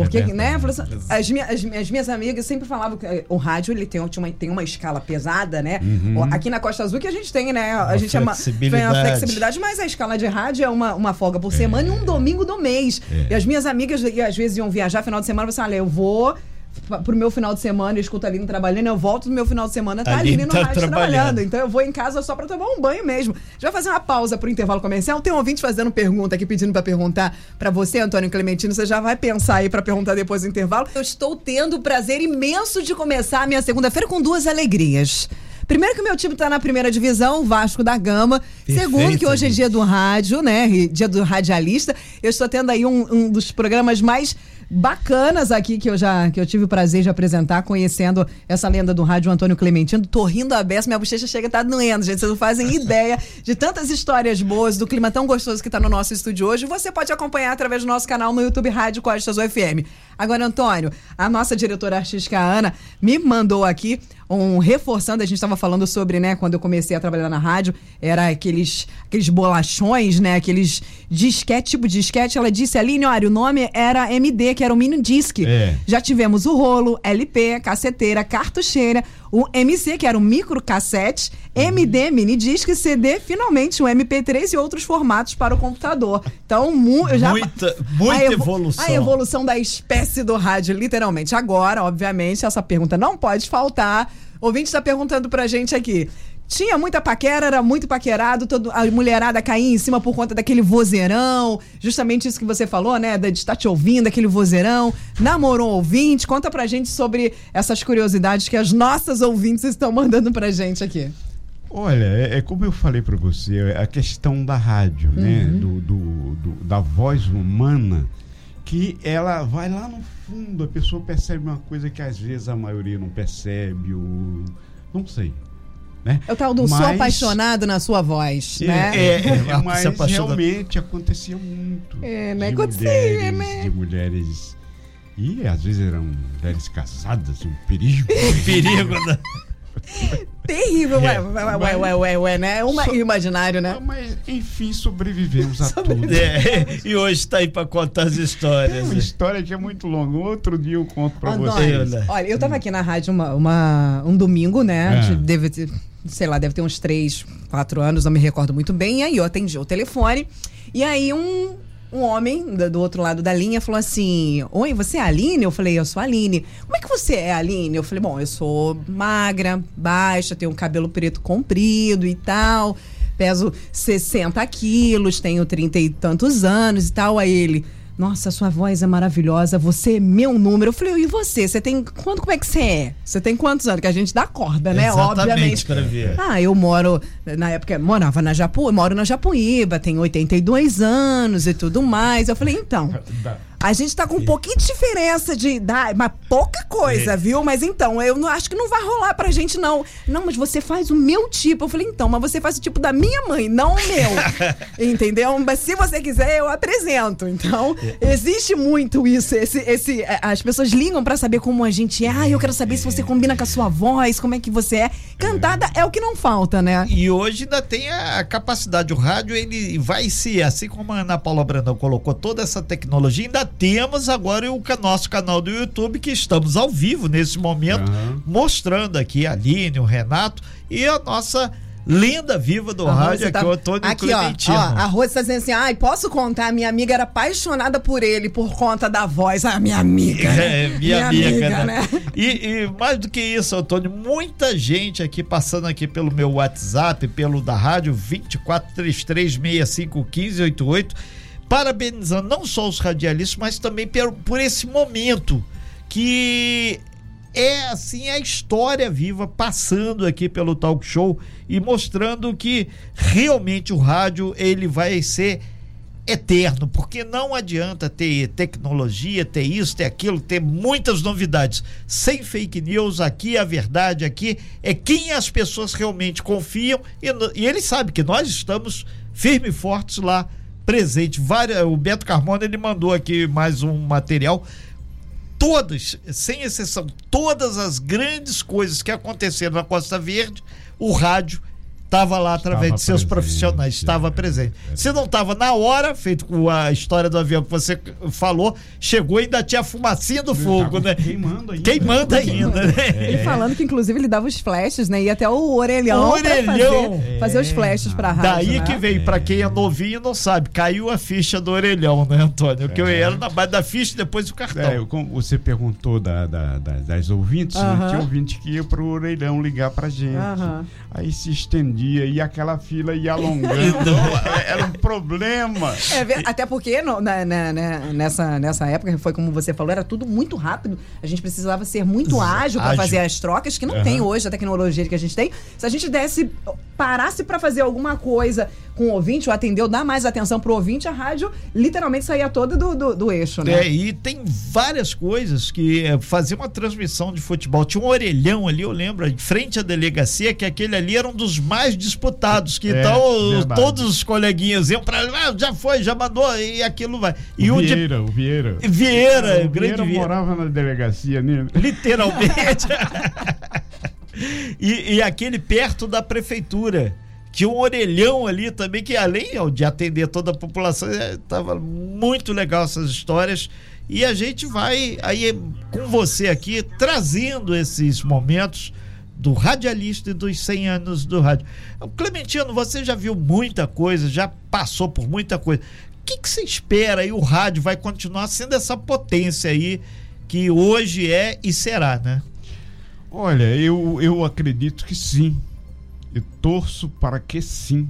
Porque, É né, assim, as, minha- as, as minhas amigas sempre falavam que eh, o rádio ele tem, uma, tem uma escala pesada, né? Ó, Aqui na Costa Azul que a gente tem, né? A Uma gente é uma, flexibilidade. tem uma flexibilidade, mas a escala de rádio é uma, uma folga por semana e um domingo do mês. E as minhas amigas, e às vezes, iam viajar final de semana, você olha, eu vou pro meu final de semana, eu escuto a Aline trabalhando, eu volto no meu final de semana, tá Aline Aline no tá rádio trabalhando. trabalhando. Então eu vou em casa só pra tomar um banho mesmo. A gente vai fazer uma pausa pro intervalo comercial. Tem um ouvinte fazendo pergunta aqui, pedindo pra perguntar pra você, Antônio Clementino. Você já vai pensar aí pra perguntar depois do intervalo. Eu estou tendo o prazer imenso de começar a minha segunda-feira com duas alegrias. Primeiro que o meu time tá na primeira divisão, o Vasco da Gama. Perfeito, Segundo que hoje é dia do rádio, né? e Dia do radialista. Eu estou tendo aí um, um dos programas mais bacanas aqui que eu já que eu tive o prazer de apresentar, conhecendo essa lenda do rádio Antônio Clementino. Tô rindo a beça, minha bochecha chega a estar doendo, gente. Vocês não fazem ideia de tantas histórias boas, do clima tão gostoso que tá no nosso estúdio hoje. Você pode acompanhar através do nosso canal no YouTube Rádio Costa Azul FM. Agora, Antônio, a nossa diretora artística Ana me mandou aqui um reforçando, a gente estava falando sobre, né, quando eu comecei a trabalhar na rádio, era aqueles aqueles bolachões, né, aqueles disquete, tipo disquete. Ela disse, Aline, olha, o nome era MD, que era o mini disc. É. Já tivemos o rolo, LP, caceteira, cartucheira, o MC, que era o micro cassete, MD, mini disc, CD, finalmente o MP3 e outros formatos para o computador. Então, mu eu já Muita- muita a evo- evolução. A evolução da espécie do rádio, literalmente. Agora, obviamente, essa pergunta não pode faltar. O ouvinte está perguntando pra gente aqui. Tinha muita paquera, era muito paquerado, todo, a mulherada caía em cima por conta daquele vozeirão. Justamente isso que você falou, né? De estar te ouvindo, aquele vozeirão. Namorou ouvinte. Conta pra gente sobre essas curiosidades que as nossas ouvintes estão mandando pra gente aqui. Olha, é, é como eu falei para você, a questão da rádio, né? Uhum. Do, do- do- da voz humana, que ela vai lá no fundo, a pessoa percebe uma coisa que às vezes a maioria não percebe, ou não sei. Né? É o tal do sou Mas- apaixonado na sua voz, né? é, é, mas se apaixona- realmente acontecia muito. É, né? De Acontecia, mulheres, né? de mulheres. E às vezes eram mulheres casadas, um perigo. Perigo, né? Terrível, ué, É, ué, ué, ué, ué, ué, ué, né? Uma, Só- imaginário, né? Mas, enfim, sobrevivemos a tudo. É, e hoje está aí para contar as É histórias. uma história que é muito longa. Outro dia eu conto pra Antônio, vocês. né? Olha, eu tava aqui na rádio uma, uma- um domingo, né? É. De- Deve ter, sei lá, deve ter uns três, quatro anos, não me recordo muito bem. E aí eu atendi o telefone. E aí um, um homem do, outro lado da linha falou assim: Oi, você é a Aline? Eu falei, eu sou a Aline. Como é que você é, Aline? Eu falei, bom, eu sou magra, baixa, tenho um cabelo preto comprido e tal. Peso 60 quilos, tenho 30 e tantos anos e tal. Aí ele. Nossa, sua voz é maravilhosa, você é meu número. Eu falei, e você? Você tem. Quanto, como é que você é? Você tem quantos anos? Que a gente dá corda, né? Exatamente, Obviamente. pra ver. Ah, eu moro, na época, morava na Japu, moro na Japuíba, tenho 82 anos e tudo mais. Eu falei, então, a gente tá com um pouquinho de diferença de idade, mas pouca coisa, viu? Mas então, eu não acho que não vai rolar pra gente, não. Não, mas você faz o meu tipo. Eu falei, então, mas você faz o tipo da minha mãe, não o meu. Entendeu? Mas se você quiser, eu apresento. Então, existe muito isso. Esse, esse, é, as pessoas ligam pra saber como a gente é. Ah, eu quero saber se você combina com a sua voz, como é que você é. Cantada é o que não falta, né? E hoje ainda tem a capacidade, o rádio ele vai se, assim como a Ana Paula Brandão colocou toda essa tecnologia, ainda temos agora o nosso canal do YouTube que estamos ao vivo nesse momento, Aham. mostrando aqui a Aline, o Renato e a nossa lenda viva do A rádio, tá- aqui, o Antônio Aqui, ó, Clementino. ó, a Rose tá dizendo assim, ai, posso contar, minha amiga era apaixonada por ele por conta da voz. Ah, minha amiga, né? É, minha, amiga, né? né? E, e mais do que isso, Antônio, muita gente aqui passando aqui pelo meu WhatsApp, pelo da rádio 2433651588, parabenizando não só os radialistas, mas também por, por esse momento que é assim a história viva passando aqui pelo talk show e mostrando que realmente o rádio ele vai ser eterno, porque não adianta ter tecnologia, ter isso, ter aquilo, ter muitas novidades. Sem fake news, aqui a verdade aqui é quem as pessoas realmente confiam e, e ele sabe que nós estamos firme e fortes lá presente. Várias, o Beto Carmona ele mandou aqui mais um material todas, sem exceção, todas as grandes coisas que aconteceram na Costa Verde, o rádio estava lá através Estava de seus presente, profissionais, estava é, presente. é. Se não estava na hora, feito com a história do avião que você falou, chegou e ainda tinha a fumacinha do fogo, né? Queimando ainda. Queimando ainda, né? Ele falando que, inclusive, ele dava os flashes, né? E até o orelhão, O orelhão. fazer, fazer os flashes pra rádio, Daí né? que veio, pra quem é novinho não sabe, caiu a ficha do orelhão, né, Antônio? Que eu era na base da ficha depois o cartão. É, como você perguntou da, da- da- das ouvintes, né? Aham. tinha ouvinte que ia pro orelhão ligar pra gente. Aham. Aí se estendia e aquela fila ia alongando. Era um problema. É, até porque no- na- na- na- nessa, nessa época, foi como você falou, era tudo muito rápido. A gente precisava ser muito ágil para fazer as trocas, que não Aham. tem hoje a tecnologia que a gente tem. Se a gente desse, parasse para fazer alguma coisa com o ouvinte, ou atendeu, dar mais atenção pro ouvinte, a rádio literalmente saía toda do, do, do eixo, né? É, e tem várias coisas que é, fazer uma transmissão de futebol. Tinha um orelhão ali, eu lembro, em frente à delegacia, que aquele ali era um dos mais disputados. Que É, então verdade. todos os coleguinhas iam pra ah, já foi, já mandou, e aquilo vai. E o o de Vieira, o Vieira. Vieira, o o grande Vieira Vieira. morava na delegacia né? Literalmente. e, e aquele perto da prefeitura. Tinha um orelhão ali também, que além de atender toda a população, estava muito legal essas histórias. E a gente vai aí com você aqui trazendo esses momentos do radialista e dos 100 anos do rádio. Clementino, você já viu muita coisa, já passou por muita coisa. O que, que você espera aí? O rádio vai continuar sendo essa potência aí que hoje é e será, né? Olha, eu, eu acredito que sim. Eu torço para que sim.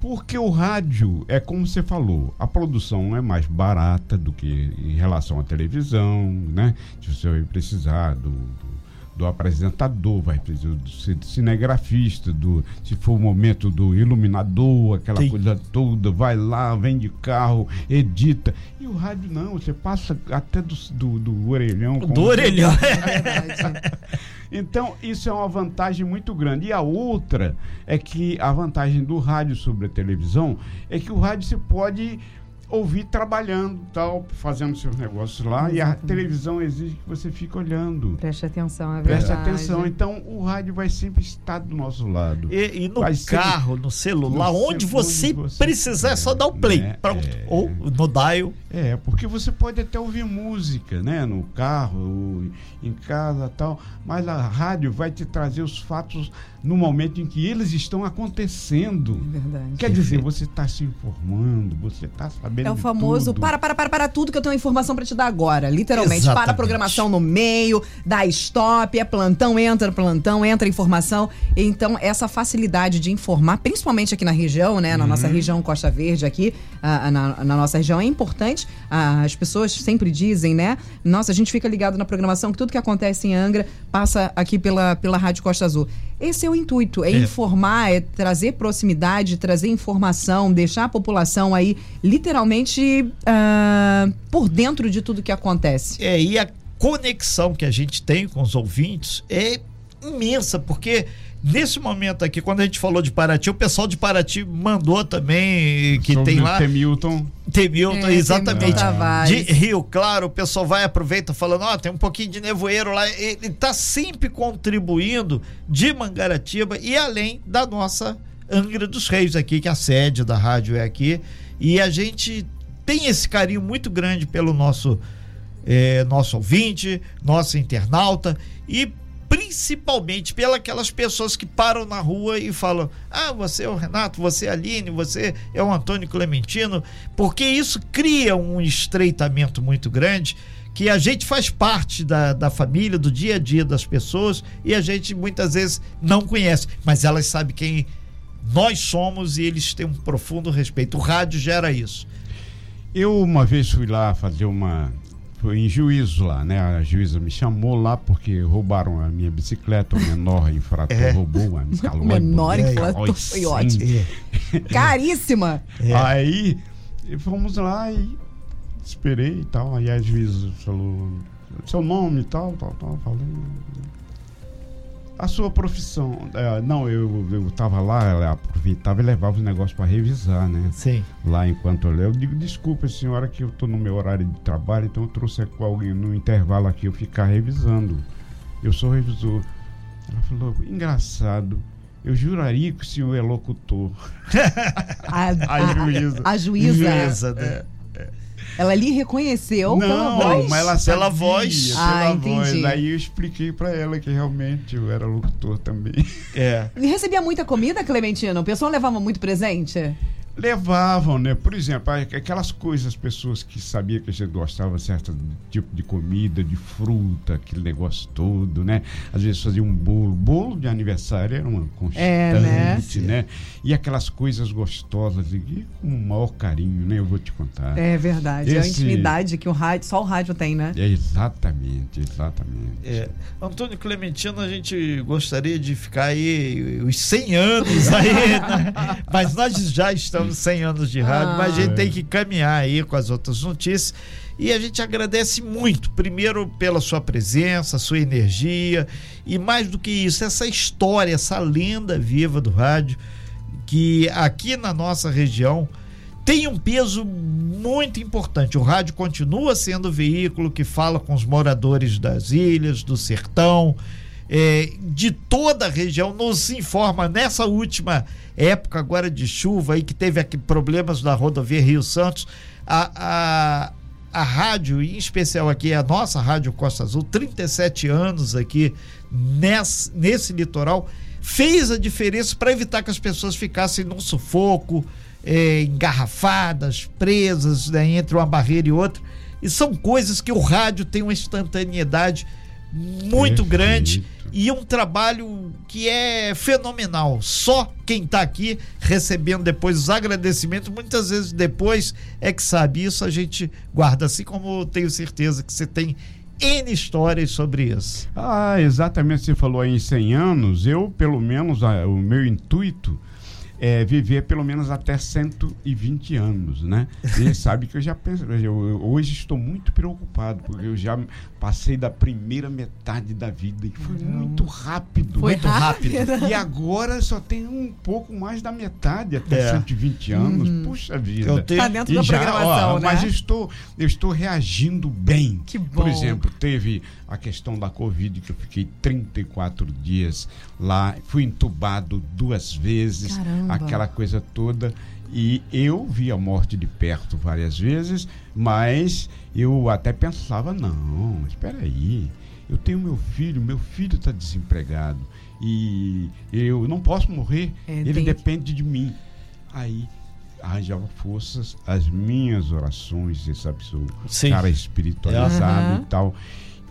Porque o rádio, é como você falou, a produção é mais barata do que em relação à televisão, né? Você vai precisar do, do, do apresentador, vai precisar do ci- cinegrafista, do, se for o momento do iluminador, aquela Sim. coisa toda, vai lá, vem de carro, edita. E o rádio não, você passa até do, do, do orelhão. Do orelhão. É então, isso é uma vantagem muito grande. E a outra é que a vantagem do rádio sobre a televisão é que o rádio você pode ouvir trabalhando, tal, fazendo seus negócios lá, e a Exatamente. televisão exige que você fique olhando. Preste atenção, é Preste atenção. Então, o rádio vai sempre estar do nosso lado. E, e no Vai carro, no celular, no onde você onde você precisar, é só dar o play. né? Pronto. É. Ou no dial. É, porque você pode até ouvir música, né, no carro, em casa, tal, mas a rádio vai te trazer os fatos no momento em que eles estão acontecendo. É verdade. Quer dizer, você está se informando, você está sabendo É o famoso tudo. para, para, para, para tudo que eu tenho informação pra te dar agora. Literalmente, Exatamente. para a programação no meio, dá stop, é plantão, entra plantão, entra informação. Então, essa facilidade de informar, principalmente aqui na região, né? Na Uhum. nossa região Costa Verde aqui, na, na nossa região, é importante. As pessoas sempre dizem, né? Nossa, a gente fica ligado na programação, que tudo que acontece em Angra passa aqui pela, pela Rádio Costa Azul. Esse é o intuito, é, É. informar, é trazer proximidade, trazer informação, deixar a população aí literalmente ah, por dentro de tudo que acontece. É, e a conexão que a gente tem com os ouvintes é imensa, porque nesse momento aqui, quando a gente falou de Paraty, o pessoal de Paraty mandou também que Sobre tem lá. Temilton. Temilton, É, exatamente. Temilton. De Rio Claro, o pessoal vai aproveita falando, ó, tem um pouquinho de nevoeiro lá. Ele tá sempre contribuindo de Mangaratiba e além da nossa Angra dos Reis aqui, que a sede da rádio é aqui. E a gente tem esse carinho muito grande pelo nosso, eh, nosso ouvinte, nosso internauta e principalmente pelas pessoas que param na rua e falam: Ah, você é o Renato, você é a Aline, você é o Antônio Clementino, porque isso cria um estreitamento muito grande que a gente faz parte da, da família, do dia a dia das pessoas e a gente muitas vezes não conhece, mas elas sabem quem nós somos e eles têm um profundo respeito. O rádio gera isso. Eu uma vez fui lá fazer uma. Foi em juízo lá, né? A juíza me chamou lá porque roubaram a minha bicicleta, o menor infrator É. roubou a O menor é, infrator foi ótimo. Caríssima. É. Aí fomos lá e esperei e tal. Aí a juíza falou seu nome e tal, tal, tal. Falei. A sua profissão. É, não, eu, eu tava lá, ela aproveitava e levava os negócios para revisar, né? Sim. Lá enquanto eu leio. Eu digo, desculpa, senhora, que eu tô no meu horário de trabalho, então eu trouxe com alguém no intervalo aqui eu ficar revisando. Eu sou revisor. Ela falou, engraçado. Eu juraria que o senhor é locutor. A, A juíza. a juíza, Juíza, né? Ela lhe reconheceu pela não, voz. mas ela Pela voz. Pela Ah, entendi. voz. Aí eu expliquei pra ela que realmente eu era locutor também. É. E recebia muita comida, Clementina? O pessoal levava muito presente? Levavam, né? Por exemplo, aquelas coisas, as pessoas que sabiam que a gente gostava de certo tipo de comida, de fruta, aquele negócio todo, né? Às vezes fazia um bolo. Bolo de aniversário era uma constante, É, né? né? E aquelas coisas gostosas, e com o maior carinho, né? Eu vou te contar. É verdade. É a Esse- intimidade que o rádio, só o rádio tem, né? É exatamente, exatamente. É. Antônio Clementino, a gente gostaria de ficar aí os 100 anos aí, né? mas nós já estamos 100 anos de rádio, Ah. mas a gente tem que caminhar aí com as outras notícias. E a gente agradece muito, primeiro pela sua presença, sua energia e mais do que isso, essa história, essa lenda viva do rádio, que aqui na nossa região tem um peso muito importante. O rádio continua sendo o veículo que fala com os moradores das ilhas, do sertão, eh, de toda a região, nos informa nessa última época agora de chuva aí que teve aqui problemas na rodovia Rio Santos, a, a, a rádio, em especial aqui a nossa Rádio Costa Azul, 37 anos aqui nesse, nesse litoral, fez a diferença para evitar que as pessoas ficassem num sufoco, eh, engarrafadas, presas né, entre uma barreira e outra. E são coisas que o rádio tem uma instantaneidade muito Perfeito. grande e um trabalho que é fenomenal. Só quem está aqui recebendo depois os agradecimentos, muitas vezes depois é que sabe. Isso a gente guarda, assim como tenho certeza que você tem N histórias sobre isso. Ah, exatamente. Você falou aí em 100 anos. Eu, pelo menos, o meu intuito é viver pelo menos até 120 anos, né? E sabe que eu já penso, eu, eu hoje estou muito preocupado, porque eu já passei da primeira metade da vida e foi muito rápido. Foi Muito rápido. rápido. E agora só tem um pouco mais da metade, até É. 120 anos. Puxa vida. Eu tenho- Tá dentro E da já, programação, ó, né? Mas eu estou, eu estou reagindo bem. Que bom. Por exemplo, teve a questão da Covid, que eu fiquei 34 dias lá, fui entubado duas vezes, Caramba. aquela coisa toda. E eu vi a morte de perto várias vezes, mas eu até pensava, não, espera aí, eu tenho meu filho, meu filho está desempregado e eu não posso morrer, É, ele tem- depende de mim. Aí arranjava forças, as minhas orações, você sabe, sou Sim. cara espiritualizado Aham. e tal.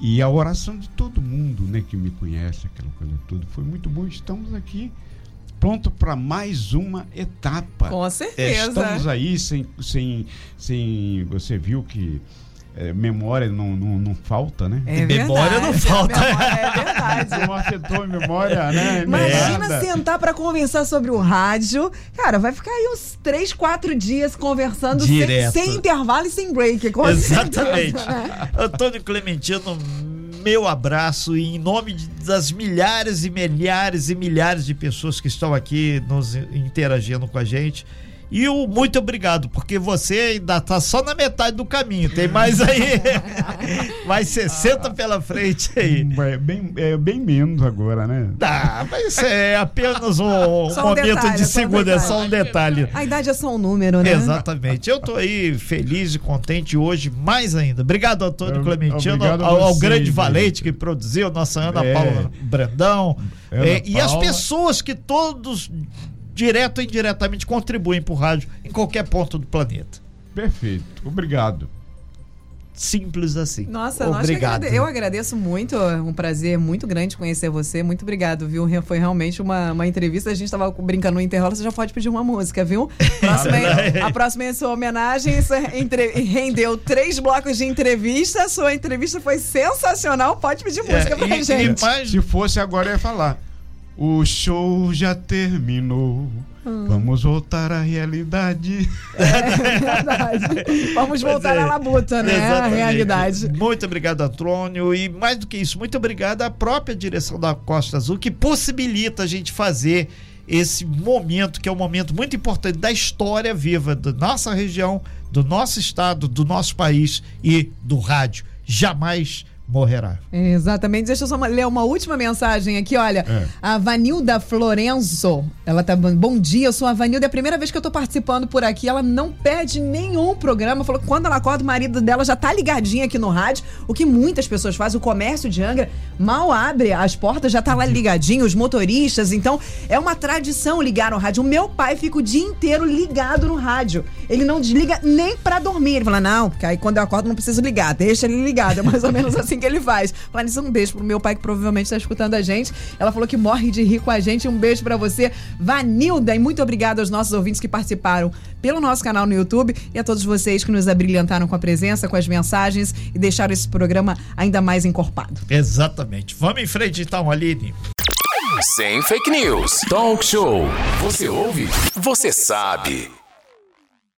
E a oração de todo mundo, né, que me conhece, aquela coisa toda, foi muito bom. Estamos aqui pronto para mais uma etapa. Com certeza. Estamos aí sem, sem, sem você viu que eh, memória não, não, não falta, né? É Memória não falta. memória É verdade. Não afetou a memória, né? Imagina Nada. sentar pra conversar sobre o rádio. Cara, vai ficar aí uns 3, 4 dias conversando sem, sem intervalo e sem break. com Exatamente. certeza, né? Antônio Clementino, meu abraço e em nome de- das milhares e milhares e milhares de pessoas que estão aqui nos interagindo com a gente. E o muito obrigado, porque você ainda está só na metade do caminho. Tem mais aí. mais 60 pela frente aí. É bem, é bem menos agora, né? Tá, mas é apenas um, um momento detalhe, de segunda, é só um detalhe. A idade é só um número, né? Exatamente. Eu tô aí feliz e contente hoje, mais ainda. Obrigado, Antônio Clementino, ao, ao, grande Valente que produziu, nossa Ana é. Paula Brandão. É, e as pessoas que todos direto ou indiretamente contribuem para o rádio em qualquer ponto do planeta. Perfeito. Obrigado. Simples assim. Nossa, obrigado. eu agradeço muito. É um prazer muito grande conhecer você. Muito obrigado, viu? Foi realmente uma, uma entrevista. A gente estava brincando no intervalo. Você já pode pedir uma música, viu? Próxima, a próxima é a sua homenagem. Entre, rendeu três blocos de entrevista. Sua entrevista foi sensacional. Pode pedir música é, pra e, gente. E, se fosse agora, eu ia falar. O show já terminou. Hum. Vamos voltar à realidade. É, verdade. Vamos voltar à labuta, né? Exatamente. A realidade. Muito obrigado, Antônio. E mais do que isso, muito obrigado à própria direção da Costa Azul, que possibilita a gente fazer esse momento, que é um momento muito importante da história viva da nossa região, do nosso estado, do nosso país e do rádio. Jamais morrerá. Exatamente. Deixa eu só ler uma última mensagem aqui, olha. É. A Vanilda Florenzo, ela tá bom dia, eu sou a Vanilda, é a primeira vez que eu tô participando por aqui, ela não perde nenhum programa, falou que quando ela acorda o marido dela já tá ligadinho aqui no rádio, o que muitas pessoas fazem, o comércio de Angra mal abre as portas, já tá lá ligadinho, os motoristas, então é uma tradição ligar no rádio. O meu pai fica o dia inteiro ligado no rádio. Ele não desliga nem para dormir. Ele fala: "Não, porque aí quando eu acordo não preciso ligar, deixa ele ligado". É mais ou menos assim que ele faz. Nisso, um beijo pro meu pai que provavelmente está escutando a gente. Ela falou que morre de rir com a gente. Um beijo para você, Vanilda. E muito obrigada aos nossos ouvintes que participaram pelo nosso canal no YouTube e a todos vocês que nos abrilhantaram com a presença, com as mensagens e deixaram esse programa ainda mais encorpado. Exatamente. Vamos em frente então, Aline. Sem fake news. Talk show. Você ouve? Você sabe.